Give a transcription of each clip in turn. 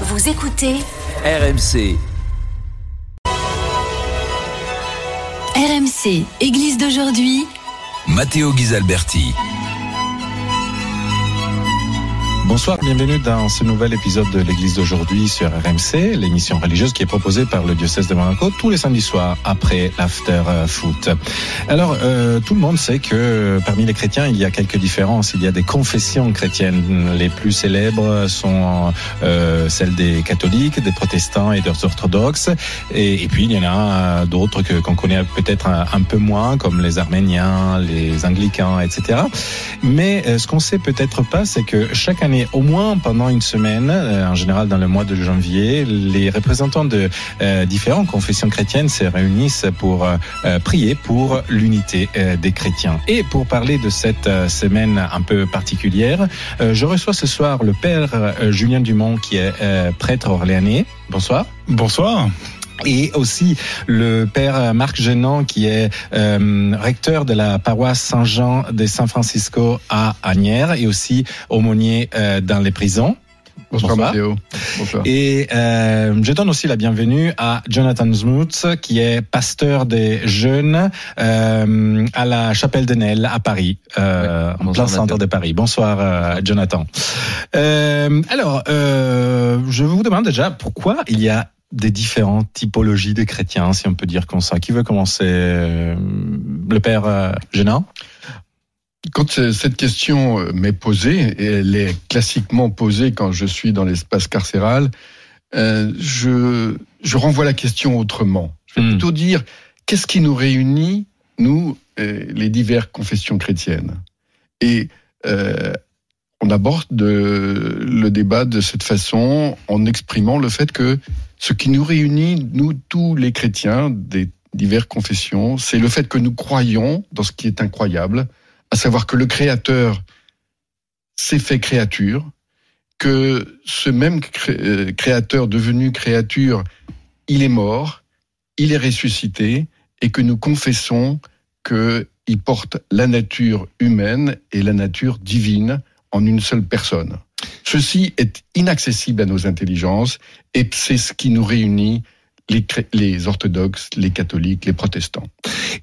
Vous écoutez RMC. RMC, Église d'aujourd'hui. Matteo Ghisalberti. Bonsoir, bienvenue dans ce nouvel épisode de l'Église d'aujourd'hui sur RMC, l'émission religieuse qui est proposée par le diocèse de Monaco tous les samedis soirs après l'after foot. Alors, euh, tout le monde sait que parmi les chrétiens, il y a quelques différences. Il y a des confessions chrétiennes. Les plus célèbres sont euh, celles des catholiques, des protestants et des orthodoxes. Et, puis, il y en a d'autres que qu'on connaît peut-être un, peu moins, comme les arméniens, les anglicans, etc. Mais euh, ce qu'on sait peut-être pas, c'est que chaque au moins pendant une semaine, euh, en général dans le mois de janvier, les représentants de euh, différentes confessions chrétiennes se réunissent pour euh, prier pour l'unité des chrétiens. Et pour parler de cette semaine un peu particulière, je reçois ce soir le père Julien Dumont qui est prêtre orléanais. Bonsoir. Bonsoir et aussi le père Marc Genant qui est euh, recteur de la paroisse Saint-Jean de San Francisco à Agnières et aussi aumônier euh, dans les prisons. Bonsoir, Bonsoir. Bonsoir. Et euh, je donne aussi la bienvenue à Jonathan Smuts, qui est pasteur des jeunes euh, à la Chapelle de Nel à Paris, euh, en plein centre de Paris. Bonsoir, euh, Jonathan. Euh, alors, je vous demande déjà pourquoi il y a des différentes typologies de chrétiens, si on peut dire comme ça. Qui veut commencer Le père euh, Génin quand cette question euh, m'est posée, et elle est classiquement posée quand je suis dans l'espace carcéral, euh, je, je renvoie la question autrement. Je vais hmm. plutôt dire, qu'est-ce qui nous réunit, nous, les diverses confessions chrétiennes? Et euh, on aborde de, le débat de cette façon en exprimant le fait que ce qui nous réunit, nous tous les chrétiens des diverses confessions, c'est le fait que nous croyons dans ce qui est incroyable, à savoir que le Créateur s'est fait créature, que ce même euh, Créateur devenu créature, il est mort, il est ressuscité, et que nous confessons qu'il porte la nature humaine et la nature divine en une seule personne. Ceci est inaccessible à nos intelligences et c'est ce qui nous réunit les, les, orthodoxes, les catholiques, les protestants.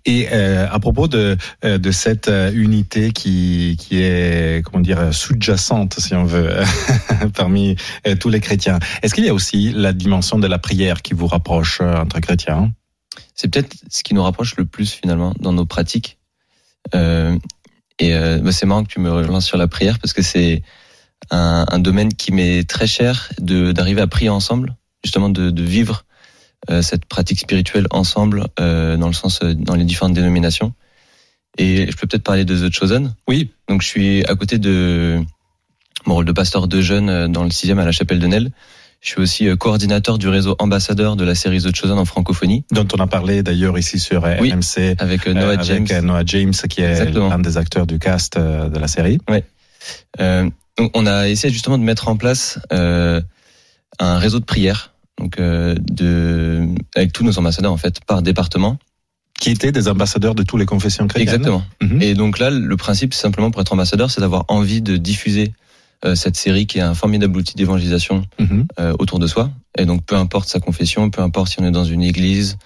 Et euh, à propos de, euh, de cette euh, unité qui, qui est comment dire sous-jacente, si on veut, parmi tous les chrétiens, est-ce qu'il y a aussi la dimension de la prière qui vous rapproche entre chrétiens? C'est peut-être ce qui nous rapproche le plus finalement dans nos pratiques. Euh, et bah c'est marrant que tu me relances sur la prière parce que c'est un, un domaine qui m'est très cher de d'arriver à prier ensemble, justement de, de vivre euh, cette pratique spirituelle ensemble euh, dans le sens euh, dans les différentes dénominations. Et je peux peut-être parler de The Chosen. Oui. Donc je suis à côté de mon rôle de pasteur de jeunes euh, dans le sixième à la chapelle de Nel. Je suis aussi coordinateur du réseau ambassadeur de la série The Chosen en francophonie. Dont on a parlé d'ailleurs ici sur oui, RMC. Avec Noah James. Avec Noah James, qui est l'un des acteurs du cast de la série. Oui. Euh, donc on a essayé justement de mettre en place euh, un réseau de prières, donc euh, de avec tous nos ambassadeurs en fait par département. Qui étaient des ambassadeurs de toutes les confessions chrétiennes. Exactement. Mm -hmm. Et donc là, le principe simplement pour être ambassadeur, c'est d'avoir envie de diffuser euh, cette série qui est un formidable outil d'évangélisation mm -hmm. euh, autour de soi. Et donc peu importe sa confession, peu importe si on est dans une église,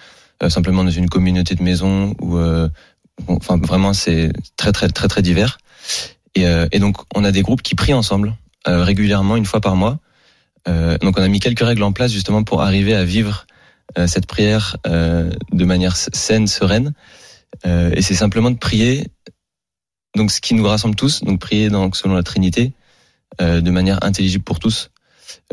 euh, simplement dans une communauté de maison ou enfin vraiment c'est très très très très divers. Et, euh, et, donc, on a des groupes qui prient ensemble euh, régulièrement, une fois par mois. Euh, donc, on a mis quelques règles en place justement pour arriver à vivre euh, cette prière euh, de manière saine, sereine. et c'est simplement de prier. Donc, ce qui nous rassemble tous, donc prier donc selon la Trinité, de manière intelligible pour tous.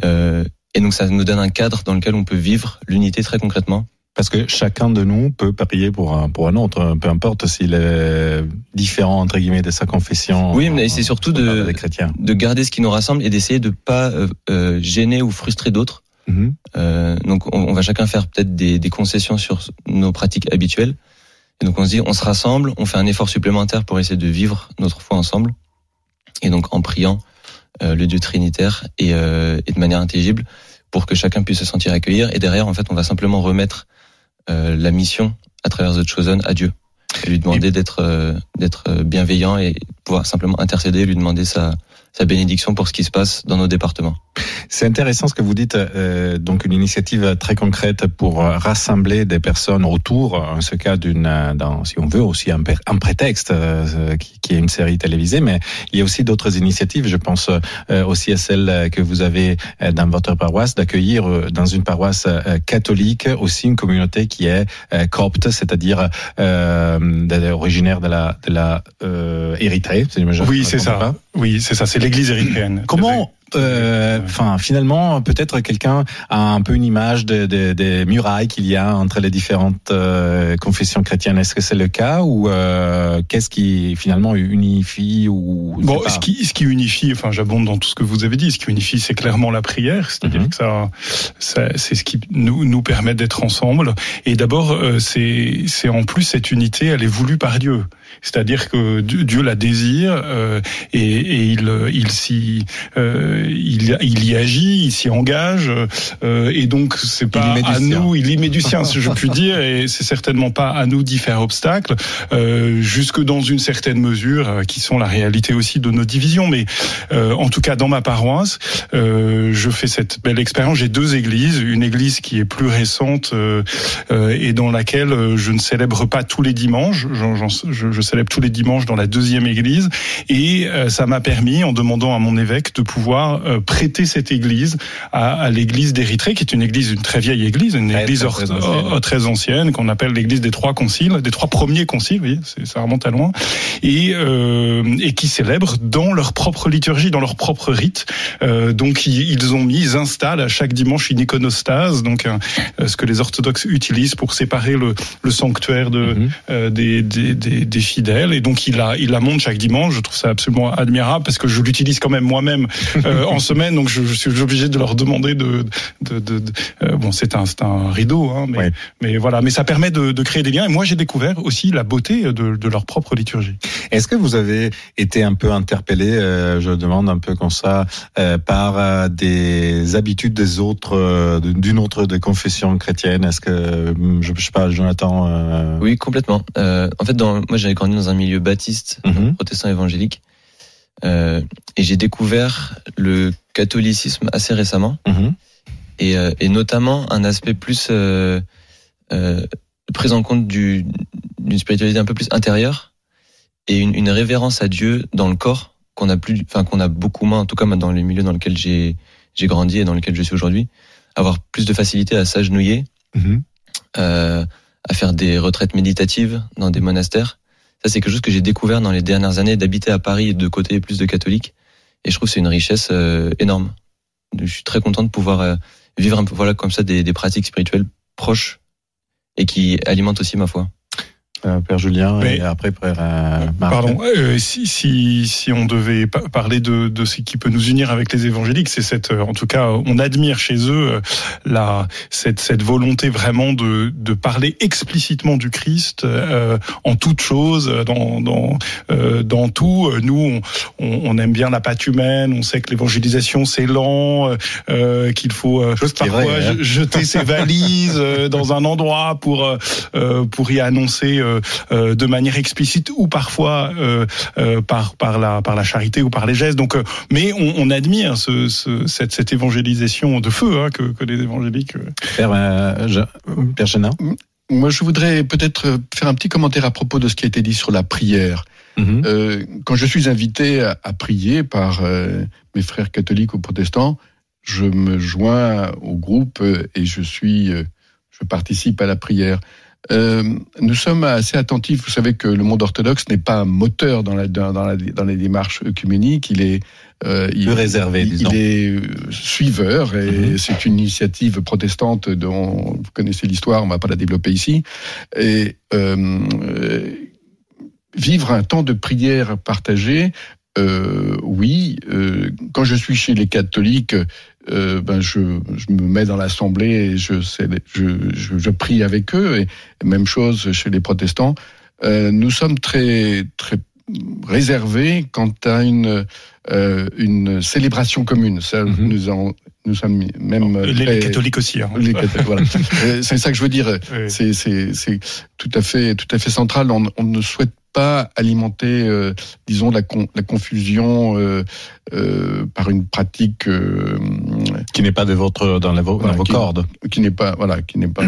et donc, ça nous donne un cadre dans lequel on peut vivre l'unité très concrètement. Parce que chacun de nous peut prier pour un, pour un autre, peu importe s'il est différent, entre guillemets, de sa confession. Oui, mais c'est surtout de, de garder ce qui nous rassemble et d'essayer de pas euh, gêner ou frustrer d'autres. Mm -hmm. euh, donc, on, on, va chacun faire peut-être des, des, concessions sur nos pratiques habituelles. Et donc, on se dit, on se rassemble, on fait un effort supplémentaire pour essayer de vivre notre foi ensemble. Et donc, en priant euh, le Dieu trinitaire et, euh, et de manière intelligible pour que chacun puisse se sentir accueillir. Et derrière, en fait, on va simplement remettre euh, la mission à travers The Chosen à Dieu et lui demander d'être euh, d'être bienveillant et pouvoir simplement intercéder, lui demander sa sa bénédiction pour ce qui se passe dans nos départements. C'est intéressant ce que vous dites, euh, donc une initiative très concrète pour rassembler des personnes autour, en ce cas d'une, si on veut aussi un, un prétexte euh, qui, qui, est une série télévisée, mais il y a aussi d'autres initiatives. Je pense euh, aussi à celle que vous avez euh, dans votre paroisse d'accueillir euh, dans une paroisse catholique aussi une communauté qui est copte, c'est-à-dire originaire de la de la Érythrée. Oui, c'est ça. Oui, c'est ça. C'est l'Église érythréenne. Comment euh, enfin, finalement, peut-être quelqu'un a un peu une image des de, de murailles qu'il y a entre les différentes euh, confessions chrétiennes. Est-ce que c'est le cas ou euh, qu'est-ce qui finalement unifie ou bon, ce qui, ce qui unifie, enfin, j'abonde dans tout ce que vous avez dit. Ce qui unifie, c'est clairement la prière, c'est-à-dire mhm. que ça, ça c'est ce qui nous nous permet d'être ensemble. Et d'abord, c'est c'est en plus cette unité, elle est voulue par Dieu. C'est-à-dire que Dieu la désire euh, et, et, il il s'y euh, il, il, y agit, il s'y engage euh, et donc c'est pas à nous, il y met du sien, si je puis dire, et c'est certainement pas à nous d'y faire obstacle, jusque dans une certaine mesure, qui sont la réalité aussi de nos divisions. Mais en tout cas, dans ma paroisse, je fais cette belle expérience. J'ai deux églises, une église qui est plus récente et dans laquelle je ne célèbre pas tous les dimanches. je, je célèbre tous les dimanches dans la deuxième église. Et euh, ça m'a permis, en demandant à mon évêque, de pouvoir euh, prêter cette église à, l'église d'Érythrée, qui est une église, une très vieille église, une église très, ancienne, qu'on appelle l'église des trois conciles, des trois premiers conciles, oui, ça remonte à loin, et, euh, et qui célèbrent dans leur propre liturgie, dans leur propre rite. donc ils ont mis, ils installent à chaque dimanche une iconostase, donc ce que les orthodoxes utilisent pour séparer le, le sanctuaire de, mhm. des, des, des, des et donc il la, il la monte chaque dimanche. Je trouve ça absolument admirable parce que je l'utilise quand même moi-même euh, en semaine, donc je, je, suis obligé de leur demander de. de, de, euh, bon, c'est un, c'est un rideau, hein, mais, mais voilà, mais ça permet de, de créer des liens. Et moi, j'ai découvert aussi la beauté de, de leur propre liturgie. Est-ce que vous avez été un peu interpellé, euh, je demande un peu comme ça, euh, par euh, des habitudes des autres, d'une autre de confession chrétienne Est-ce que je, je sais pas, Jonathan Oui, complètement. en fait, dans, moi, j'avais grandi dans un milieu baptiste, mhm. protestant évangélique. Euh, et j'ai découvert le catholicisme assez récemment. Mhm. Et, euh, et, notamment un aspect plus euh, euh, prise en compte d'une spiritualité un peu plus intérieure et une, une, révérence à Dieu dans le corps qu'on a plus, enfin qu'on a beaucoup moins, en tout cas dans les milieux dans lesquels j'ai j'ai grandi et dans lesquels je suis aujourd'hui, avoir plus de facilité à s'agenouiller, mhm. euh, à faire des retraites méditatives dans des monastères ça, c'est quelque chose que j'ai découvert dans les dernières années d'habiter à Paris de côté plus de catholiques. Et je trouve que c'est une richesse euh, énorme. Je suis très content de pouvoir euh, vivre un peu, voilà, comme ça, des, des pratiques spirituelles proches et qui alimentent aussi ma foi. Euh, Père Julien, et après Père euh, Marc. Pardon, euh, si, si, si on devait parler de, de ce qui peut nous unir avec les évangéliques, c'est cette, en tout cas, on admire chez eux la, cette, cette volonté vraiment de, de parler explicitement du Christ en toute chose, dans, dans, dans tout. Nous, on, on, aime bien la patte humaine, on sait que l'évangélisation c'est lent, qu'il faut parfois hein. jeter ses valises dans un endroit pour, pour y annoncer euh, euh, de manière explicite ou parfois euh, par par la par la charité ou par les gestes. Donc, mais on, on admire ce, ce, cette, cette évangélisation de feu hein, que, que les évangéliques. Père, Père Moi, je voudrais peut-être faire un petit commentaire à propos de ce qui a été dit sur la prière. Mm-hmm. Euh, quand je suis invité à, à prier par euh, mes frères catholiques ou protestants, je me joins au groupe et je suis, je participe à la prière. Euh, nous sommes assez attentifs. Vous savez que le monde orthodoxe n'est pas moteur dans, la, dans, la, dans les démarches œcuméniques. Il est euh, il, réservé, il, il est euh, suiveur et mhm. c'est une initiative protestante dont vous connaissez l'histoire, on va pas la développer ici. Et euh, vivre un temps de prière partagé, euh, oui. Euh, quand je suis chez les catholiques, euh, ben je, je, me mets dans l'assemblée et je, je, je, je, prie avec eux. Et même chose chez les protestants. Euh, nous sommes très très réservés quant à une euh, une célébration commune. Ça, mm -hmm. nous en, nous sommes même les, très, les catholiques aussi. Hein. Les catholiques, voilà. Euh, c'est ça que je veux dire. C'est c'est tout à fait tout à fait central. On, on ne souhaite pas alimenter, euh, disons, la, la confusion euh, euh, par une pratique euh, qui n'est pas de votre dans, vos cordes, qui n'est pas, voilà, qui n'est pas.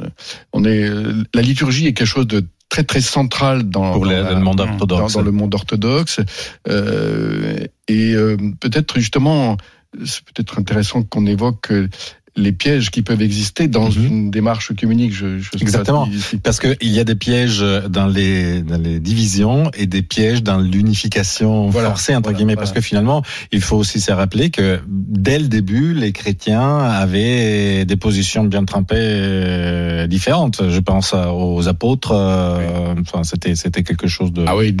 on est la liturgie est quelque chose de très très central dans, Pour le monde orthodoxe. Dans, le monde orthodoxe. et peut-être justement, c'est peut-être intéressant qu'on évoque les pièges qui peuvent exister dans mhm. une démarche œcuménique. Je, je Exactement, parce qu'il y a des pièges dans les, dans les divisions et des pièges dans l'unification forcée, entre guillemets, parce que finalement, il faut aussi se rappeler que dès le début, les chrétiens avaient des positions bien trempées euh, différentes. Je pense aux apôtres, euh, enfin, c'était, c'était quelque chose de... Ah oui,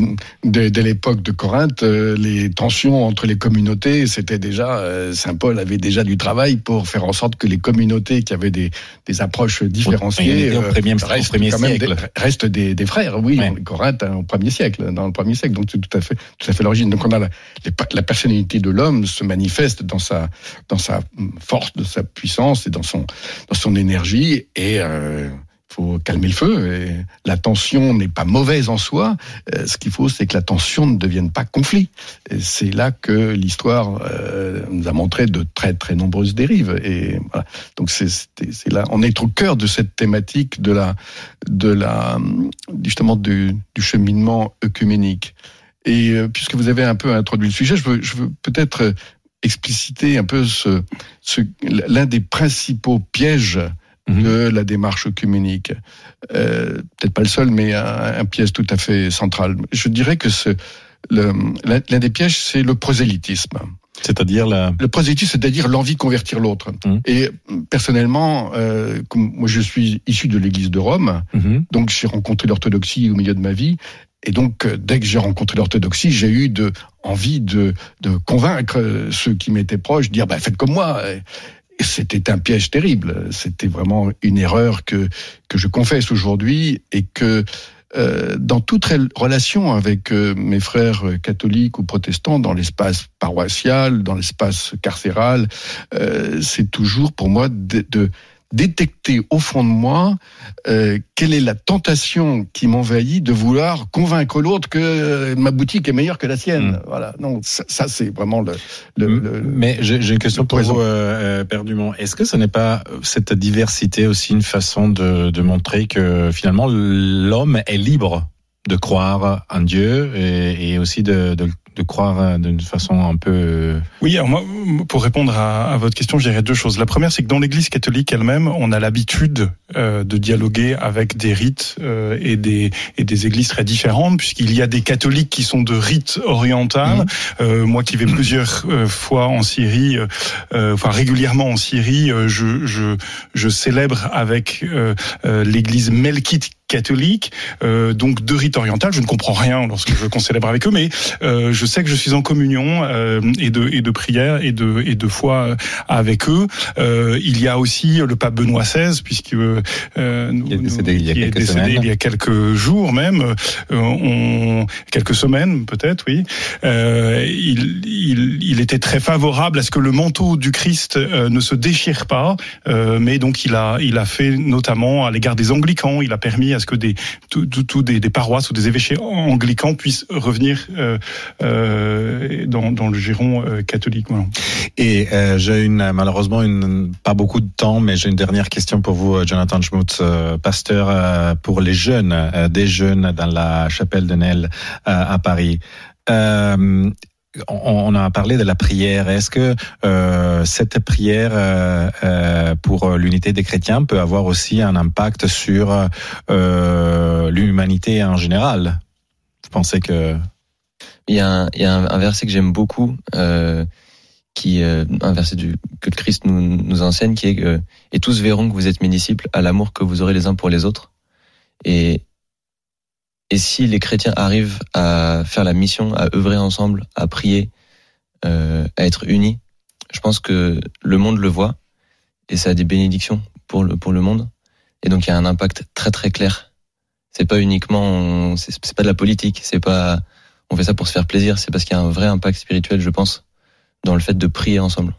dès, dès l'époque de Corinthe, euh, les tensions entre les communautés, c'était déjà, Saint Paul avait déjà du travail pour faire en sorte que les communautés qui avaient des, des approches différenciées au premier, restent, premier siècle. Des, restent des, des, frères, oui, ouais. Corinthe hein, au premier siècle, dans le premier siècle. Donc c'est tout à fait, tout à fait l'origine. Donc on a la, la personnalité de l'homme se manifeste dans sa, dans sa force, de sa puissance et dans son, dans son énergie et euh, faut calmer le feu. Et la tension n'est pas mauvaise en soi. Euh, ce qu'il faut, c'est que la tension ne devienne pas conflit. C'est là que l'histoire euh, nous a montré de très très nombreuses dérives. Et voilà. donc c'est là, on est au cœur de cette thématique de la de la justement du, du cheminement œcuménique. Et euh, puisque vous avez un peu introduit le sujet, je veux, je veux peut-être expliciter un peu ce, ce l'un des principaux pièges Mhm. de la démarche œcuménique. Euh, Peut-être pas le seul, mais un, un, piège tout à fait central. Je dirais que l'un des pièges, c'est le prosélytisme. C'est-à-dire la... Le prosélytisme, c'est-à-dire l'envie de convertir l'autre. Mhm. Et personnellement, euh, comme moi je suis issu de l'Église de Rome, mhm. donc j'ai rencontré l'orthodoxie au milieu de ma vie. Et donc, euh, dès que j'ai rencontré l'orthodoxie, j'ai eu de, envie de, de convaincre ceux qui m'étaient proches, dire bah, faites comme moi c'était un piège terrible. C'était vraiment une erreur que que je confesse aujourd'hui et que euh, dans toute relation avec euh, mes frères catholiques ou protestants, dans l'espace paroissial, dans l'espace carcéral, euh, c'est toujours pour moi de, de détecter au fond de moi euh, quelle est la tentation qui m'envahit de vouloir convaincre l'autre que ma boutique est meilleure que la sienne. Hmm. Voilà. Donc ça, ça c'est vraiment le, le, Mais j'ai une question pour vous, euh, euh Est-ce que ce n'est pas cette diversité aussi une façon de, de montrer que finalement l'homme est libre de croire en Dieu et, et aussi de, de, de croire euh, d'une façon un peu. Euh, oui, alors moi, pour répondre à, à votre question, je dirais deux choses. La première, c'est que dans l'Église catholique elle-même, on a l'habitude euh, de dialoguer avec des rites euh, et des et des églises très différentes, puisqu'il y a des catholiques qui sont de rites oriental. Mmh. Euh, moi, qui vais plusieurs fois en Syrie, enfin régulièrement en Syrie, je je je célèbre avec l'Église melkite catholique, euh, donc de rite oriental. Je ne comprends rien lorsque je concélèbre avec eux, mais euh, je sais que je suis en communion euh, et de et de prière et de et de foi avec eux. Euh, il y a aussi le pape Benoît XVI, puisque euh, il est décédé, il, y a quelques est décédé il y a quelques jours même, euh, on, quelques semaines peut-être, oui. il, il, il était très favorable à ce que le manteau du Christ ne se déchire pas, mais donc il a il a fait notamment à l'égard des anglicans, il a permis à ce que des, tout, des, paroisses ou des évêchés anglicans puissent revenir euh, euh, dans, le giron euh, catholique. Et j'ai une malheureusement une pas beaucoup de temps, mais j'ai une dernière question pour vous, Jonathan Schmutz, pasteur pour les jeunes, des jeunes dans la chapelle de Nel à Paris. Euh, on a parlé de la prière. Est-ce que euh, cette prière euh, euh pour l'unité des chrétiens peut avoir aussi un impact sur euh, l'humanité en général? Vous pensez que il y a un, il y a un, verset que j'aime beaucoup, euh, qui un verset du, que le Christ nous, nous enseigne, qui est et tous verront que vous êtes mes disciples à l'amour que vous aurez les uns pour les autres. Et et si les chrétiens arrivent à faire la mission, à œuvrer ensemble, à prier, euh, à être unis, je pense que le monde le voit et ça a des bénédictions pour le pour le monde. Et donc il y a un impact très très clair. C'est pas uniquement, c'est pas de la politique, c'est pas, on fait ça pour se faire plaisir. C'est parce qu'il y a un vrai impact spirituel, je pense, dans le fait de prier ensemble.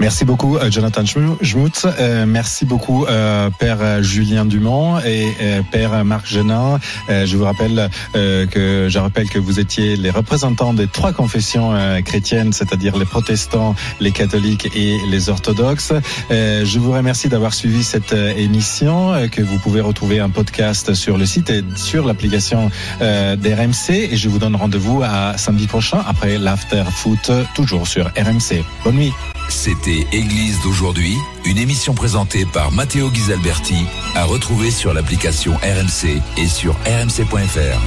Merci beaucoup, euh, Jonathan Schmutz. Euh, merci beaucoup, euh, Père Julien Dumont et Père Marc Genin. je vous rappelle que je rappelle que vous étiez les représentants des trois confessions chrétiennes, c'est-à-dire les protestants, les catholiques et les orthodoxes. je vous remercie d'avoir suivi cette émission que vous pouvez retrouver un podcast sur le site et sur l'application d'RMC. Et je vous donne rendez-vous à samedi prochain après l'after foot, toujours sur RMC. Bonne nuit. C'était Église d'aujourd'hui, une émission présentée par Matteo Ghisalberti, à retrouver sur l'application RMC et sur rmc.fr.